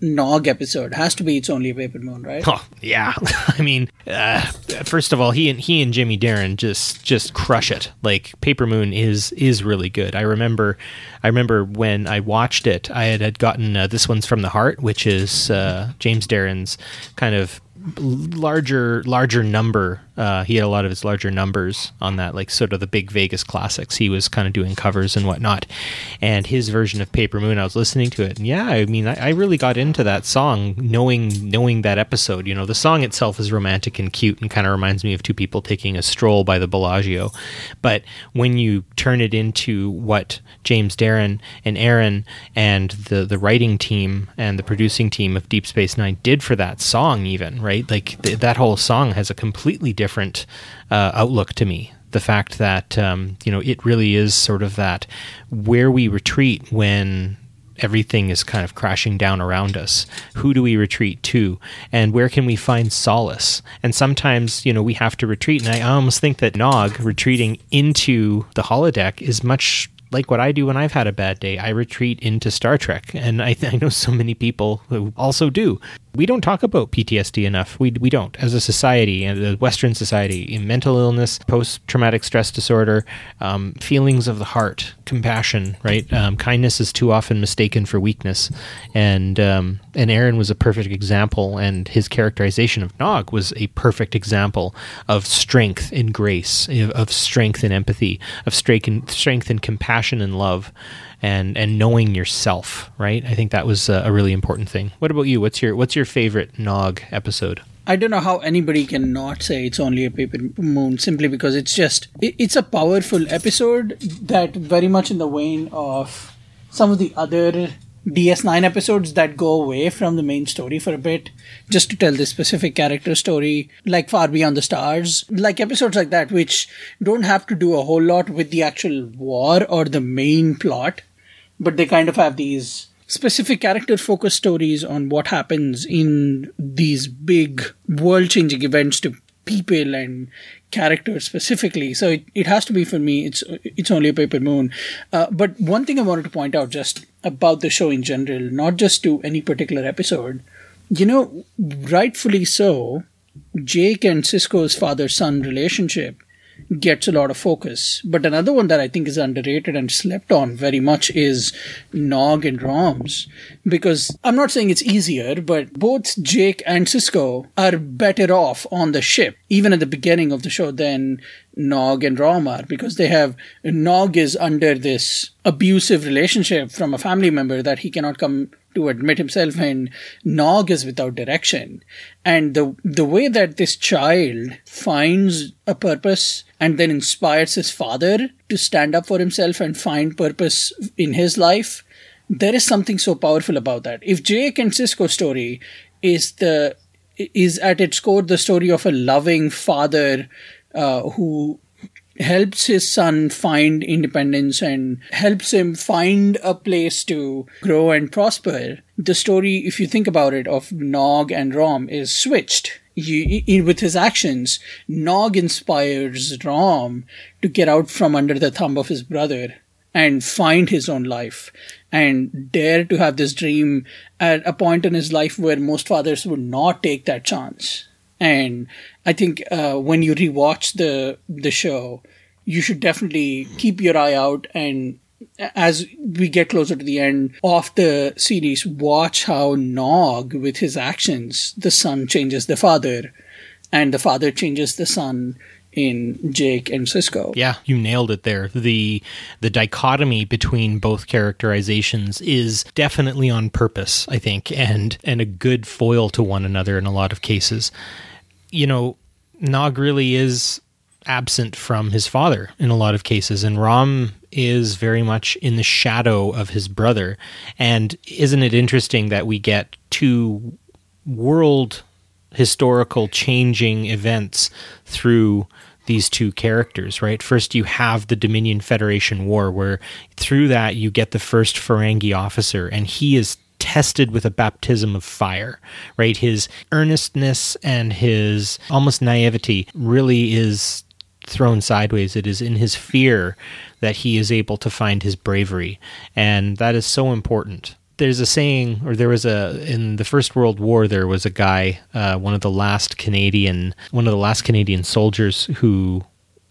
Nog episode? Has to be It's Only a Paper Moon, right? Oh yeah, I mean, uh, first of all, he and he and Jimmy Darren just just crush it. Like Paper Moon is is really good. I remember, I remember when I watched it, I had, had gotten uh, this one's from the heart, which is uh, James Darren's kind of larger larger number uh, he had a lot of his larger numbers on that like sort of the big vegas classics. He was kind of doing covers and whatnot. And his version of paper moon i was listening to it and yeah i mean I, I really got into that song knowing knowing that episode. You know the song itself is romantic and cute and kind of reminds me of two people taking a stroll by the bellagio. But when you turn it into what james darren and aron and the the writing team and the producing team of deep space nine did for that song even right? Like th- that whole song has a completely uh, outlook to me the fact that um, you know it really is sort of that where we retreat when everything is kind of crashing down around us who do we retreat to and where can we find solace and sometimes you know we have to retreat and i almost think that nog retreating into the holodeck is much like what I do when I've had a bad day, I retreat into Star Trek. And I, I, know so many people who also do. We don't talk about PTSD enough. We, we don't. As a society, and a Western society, in mental illness, post traumatic stress disorder, um, feelings of the heart, compassion, right? Um, kindness is too often mistaken for weakness. And, um, and Aron was a perfect example, and his characterization of Nog was a perfect example of strength and grace, of strength and empathy, of strength and, strength and compassion and love and and knowing yourself, right? I think that was a, a really important thing. What about you? What's your what's your favorite Nog episode? I don't know how anybody can not say it's only a paper moon simply because it's just it, it's a powerful episode that very much in the vein of some of the other DS9 episodes that go away from the main story for a bit just to tell this specific character story, like Far Beyond the Stars, like episodes like that, which don't have to do a whole lot with the actual war or the main plot, but they kind of have these specific character focused stories on what happens in these big world changing events to people and characters specifically. So it, it has to be for me. It's it's only a paper moon. Uh, but one thing I wanted to point out just about the show in general, not just to any particular episode, you know, rightfully so, Jake and Sisko's father son relationship gets a lot of focus. But another one that I think is underrated and slept on very much is Nog and Rom's. Because I'm not saying it's easier, but both Jake and Sisko are better off on the ship, even at the beginning of the show, than Nog and Rom are because they have Nog is under this abusive relationship from a family member that he cannot come to admit himself and Nog is without direction. And the the way that this child finds a purpose and then inspires his father to stand up for himself and find purpose in his life, there is something so powerful about that. If Jake and Sisko story is the is at its core the story of a loving father uh, who helps his son find independence and helps him find a place to grow and prosper. The story, if you think about it, of Nog and Rom is switched. With his actions, Nog inspires Rom to get out from under the thumb of his brother and find his own life and dare to have this dream at a point in his life where most fathers would not take that chance. And I think uh, when you rewatch the the show, you should definitely keep your eye out and as we get closer to the end of the series, watch how Nog, with his actions, the son changes the father, and the father changes the son in Jake and Sisko. Yeah, you nailed it there. The the dichotomy between both characterizations is definitely on purpose, I think, and and a good foil to one another in a lot of cases. You know, Nog really is absent from his father in a lot of cases, and Rom is very much in the shadow of his brother. And isn't it interesting that we get two world historical changing events through these two characters, right? First, you have the Dominion Federation War, where through that you get the first Ferengi officer, and he is tested with a baptism of fire, right? His earnestness and his almost naivety really is thrown sideways. It is in his fear that he is able to find his bravery. And that is so important. There's a saying, or there was a, in the First World War, there was a guy, uh, one of the last Canadian, one of the last Canadian soldiers who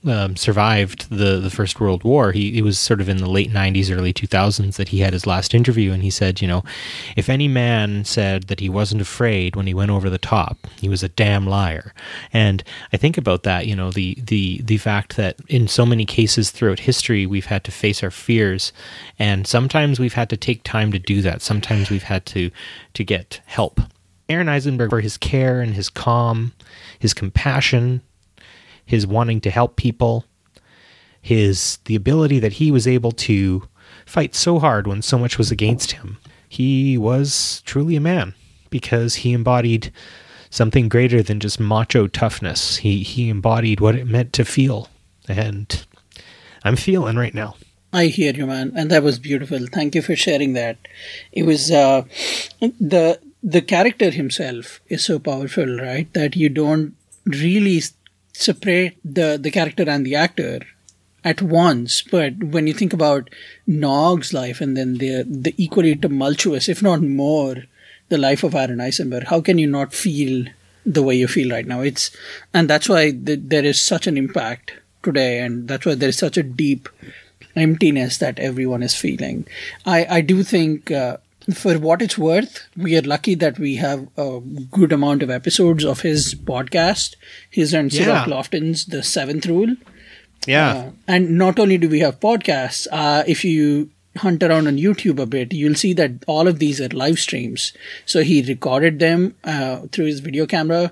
um, survived the, the First World War. He, he was sort of in the late 90s, early 2000s that he had his last interview, and he said, you know, if any man said that he wasn't afraid when he went over the top, he was a damn liar. And I think about that, you know, the, the, the fact that in so many cases throughout history, we've had to face our fears, and sometimes we've had to take time to do that. Sometimes we've had to, to get help. Aron Eisenberg, for his care and his calm, his compassion, his wanting to help people, his the ability that he was able to fight so hard when so much was against him. He was truly a man because he embodied something greater than just macho toughness. He he embodied what it meant to feel. And I'm feeling right now. I hear you, man, and that was beautiful. Thank you for sharing that. It was uh, the the character himself is so powerful, right? That you don't really separate the, the character and the actor at once. But when you think about Nog's life and then the the equally tumultuous, if not more, the life of Aron Eisenberg, how can you not feel the way you feel right now? It's and that's why the, there is such an impact today, and that's why there is such a deep emptiness that everyone is feeling. I I do think. Uh, for what it's worth, we are lucky that we have a good amount of episodes of his podcast, his and Yeah. Lofton's The Seventh Rule. Yeah. Uh, and not only do we have podcasts, uh, if you hunt around on YouTube a bit, you'll see that all of these are live streams. So he recorded them uh, through his video camera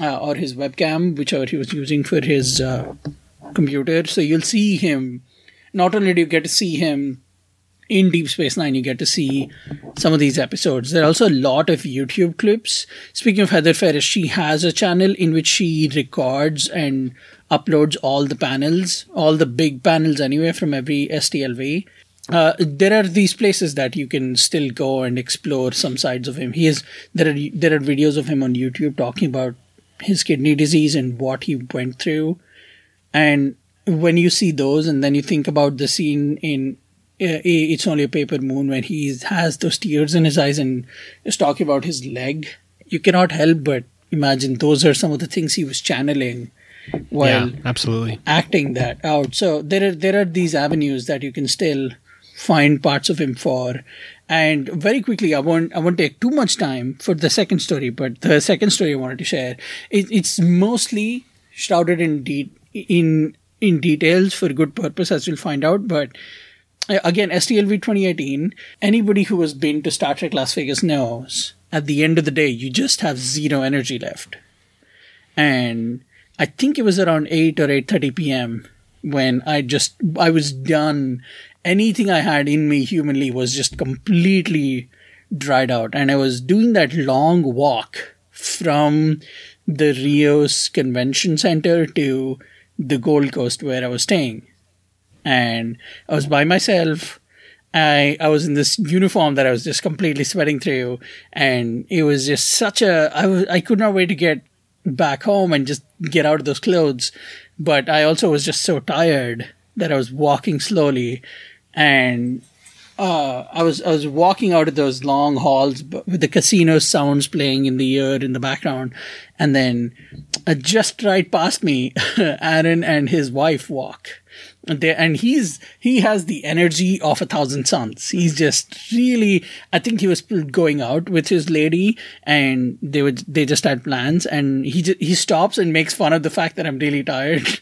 uh, or his webcam, whichever he was using for his uh, computer. So you'll see him. Not only do you get to see him in Deep Space Nine, you get to see some of these episodes. There are also a lot of YouTube clips. Speaking of Heather Ferris, she has a channel in which she records and uploads all the panels, all the big panels anyway from every STLV. Uh, there are these places that you can still go and explore some sides of him. He is there are there are videos of him on YouTube talking about his kidney disease and what he went through. And when you see those, and then you think about the scene in It's Only a Paper Moon when he has those tears in his eyes and is talking about his leg you cannot help but imagine those are some of the things he was channeling while yeah, absolutely. acting that out. So there are there are these avenues that you can still find parts of him for. And very quickly, I won't I won't take too much time for the second story, but the second story I wanted to share, it, it's mostly shrouded in de- in in details for good purpose, as you'll find out. But again, STLV 2018, anybody who has been to Star Trek Las Vegas knows at the end of the day, you just have zero energy left. And I think it was around 8 or 8.30 p.m. when I just, I was done. Anything I had in me humanly was just completely dried out. And I was doing that long walk from the Rio's Convention Center to the Gold Coast where I was staying. And I was by myself. I I was in this uniform that I was just completely sweating through, and it was just such a I was I could not wait to get back home and just get out of those clothes. But I also was just so tired that I was walking slowly, and uh, I was I was walking out of those long halls with the casino sounds playing in the ear in the background, and then uh, just right past me, Aron and his wife walk. And, they, and he's he has the energy of a thousand suns. He's just really. I think he was going out with his lady, and they would they just had plans, and he just, he stops and makes fun of the fact that I'm really tired.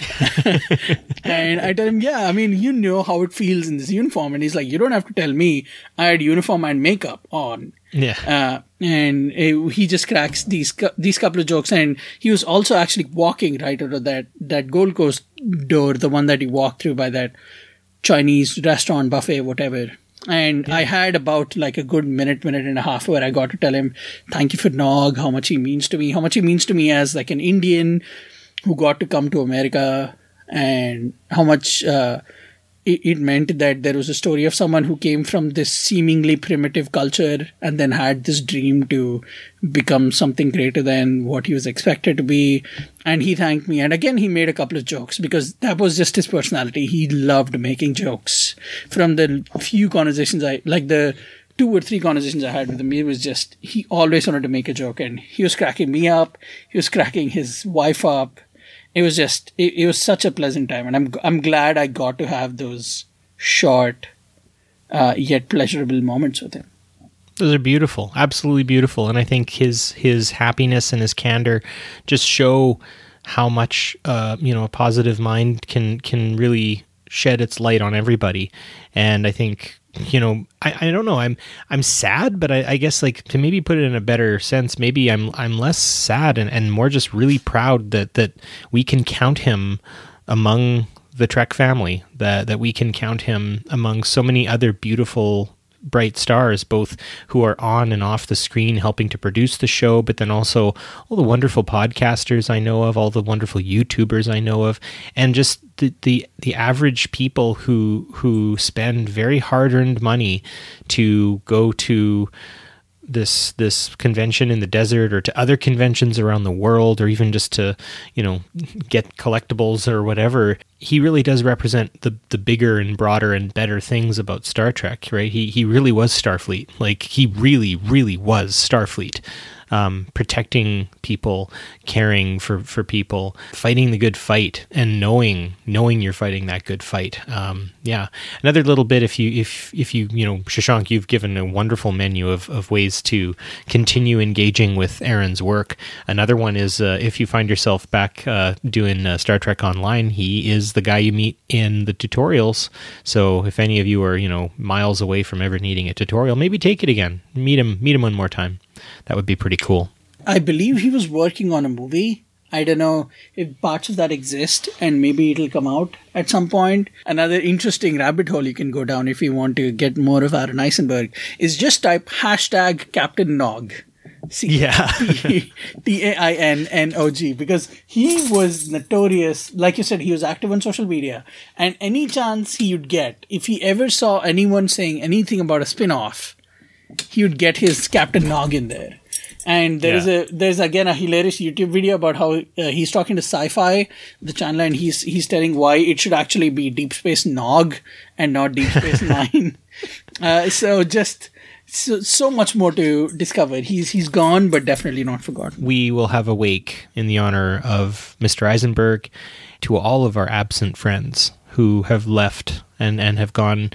and I tell him, yeah, I mean, you know how it feels in this uniform. And he's like, you don't have to tell me I had uniform and makeup on. Yeah. Uh, and uh, he just cracks these these couple of jokes. And he was also actually walking right out of that, that Gold Coast door, the one that he walked through by that Chinese restaurant, buffet, whatever. And yeah. I had about like a good minute, minute and a half where I got to tell him, thank you for Nog, how much he means to me, how much he means to me as like an Indian who got to come to America and how much uh, it, meant that there was a story of someone who came from this seemingly primitive culture and then had this dream to become something greater than what he was expected to be. And he thanked me. And again, he made a couple of jokes because that was just his personality. He loved making jokes. From the few conversations I like, the two or three conversations I had with him, it was just, he always wanted to make a joke and he was cracking me up. He was cracking his wife up it was just it, it was such a pleasant time, and I'm I'm glad I got to have those short uh, yet pleasurable moments with him. Those are beautiful, absolutely beautiful, and I think his his happiness and his candor just show how much uh, you know a positive mind can can really shed its light on everybody. And I think you know, I, I don't know. I'm I'm sad, but I, I, guess like to maybe put it in a better sense, maybe I'm I'm less sad and, and more just really proud that that we can count him among the Trek family. That that we can count him among so many other beautiful bright stars, both who are on and off the screen helping to produce the show, but then also all the wonderful podcasters I know of, all the wonderful YouTubers I know of, and just the the, the average people who who spend very hard earned money to go to this this convention in the desert or to other conventions around the world or even just to you know get collectibles or whatever he really does represent the the bigger and broader and better things about Star Trek right? He he really was Starfleet. Like he really really was Starfleet um, protecting people, caring for, for people, fighting the good fight, and knowing knowing you're fighting that good fight. Um, yeah, another little bit if you if if you you know Shashank, you've given a wonderful menu of, of ways to continue engaging with Aron's work. Another one is uh, if you find yourself back uh, doing uh, Star Trek Online, he is the guy you meet in the tutorials. So if any of you are you know miles away from ever needing a tutorial, maybe take it again. Meet him meet him one more time that would be pretty cool. I believe he was working on a movie. I don't know if parts of that exist and maybe it'll come out at some point. Another interesting rabbit hole you can go down if you want to get more of Aron Eisenberg is just type hashtag Captain Nog. C- yeah. T A I N N O G because he was notorious. Like you said, he was active on social media. And any chance he would get, if he ever saw anyone saying anything about a spin off, he would get his Captain Nog in there. And there yeah. is a there's again a hilarious YouTube video about how uh, he's talking to Sci-Fi, the channel, and he's he's telling why it should actually be Deep Space Nog and not Deep Space Nine. Uh, so just so, so much more to discover. He's he's gone, but definitely not forgotten. We will have a wake in the honor of Mr. Eisenberg to all of our absent friends who have left and, and have gone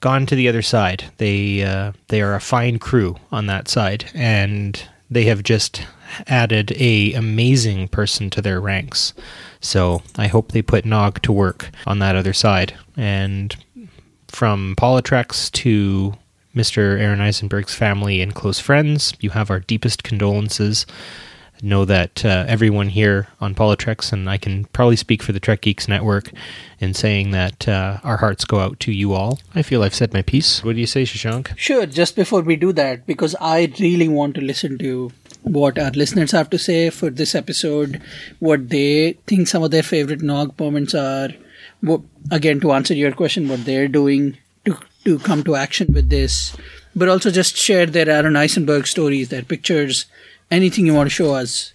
gone to the other side. They uh, they are a fine crew on that side, and they have just added a amazing person to their ranks. So I hope they put Nog to work on that other side. And from PoliTreks to Mr. Aron Eisenberg's family and close friends, you have our deepest condolences. Know that uh, everyone here on PoliTreks, and I can probably speak for the Trek Geeks Network in saying that uh, our hearts go out to you all. I feel I've said my piece. What do you say, Shashank? Sure, just before we do that, because I really want to listen to what our listeners have to say for this episode, what they think some of their favorite Nog moments are. What, again, to answer your question, what they're doing to, to come to action with this, but also just share their Aron Eisenberg stories, their pictures, anything you want to show us.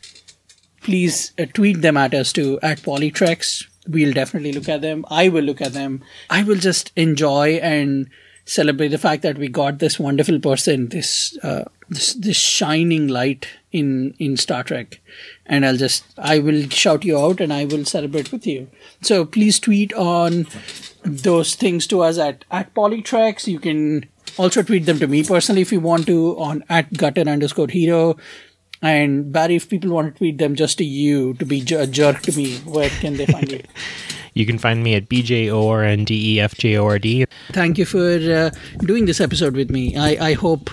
Please uh, tweet them at us to at PoliTreks. We'll definitely look at them. I will look at them. I will just enjoy and celebrate the fact that we got this wonderful person, this uh, this this shining light in in Star Trek, and I'll just I will shout you out and I will celebrate with you. So please tweet on those things to us at at PoliTreks. You can also tweet them to me personally if you want to on at gutter underscore hero. And Barry, if people want to tweet them just to you to be a jerk to me, where can they find you? You can find me at BJORNDEFJORD. Thank you for uh, doing this episode with me. I, I hope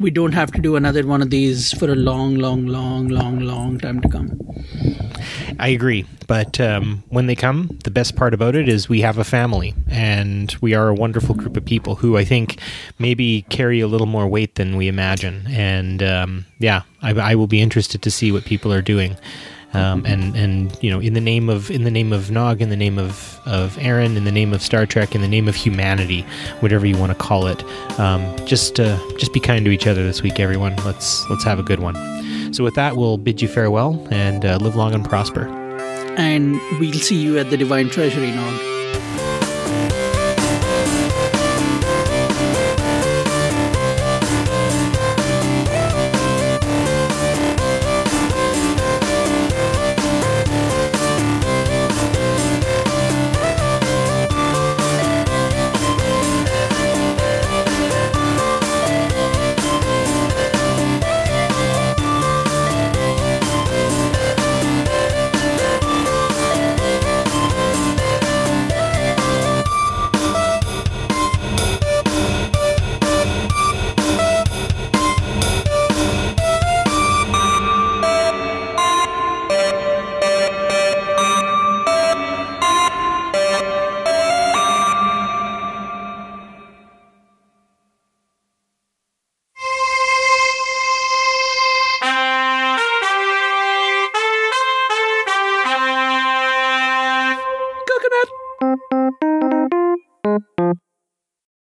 we don't have to do another one of these for a long, long, long, long, long time to come. I agree. But um, when they come, the best part about it is we have a family and we are a wonderful group of people who I think maybe carry a little more weight than we imagine. And um, yeah, I, I will be interested to see what people are doing. Um, and and you know in the name of in the name of Nog, in the name of of Aron, in the name of Star Trek, in the name of humanity, whatever you want to call it, um, just uh, just be kind to each other this week, everyone. Let's let's have a good one. So with that, we'll bid you farewell and uh, live long and prosper. And we'll see you at the Divine Treasury, Nog.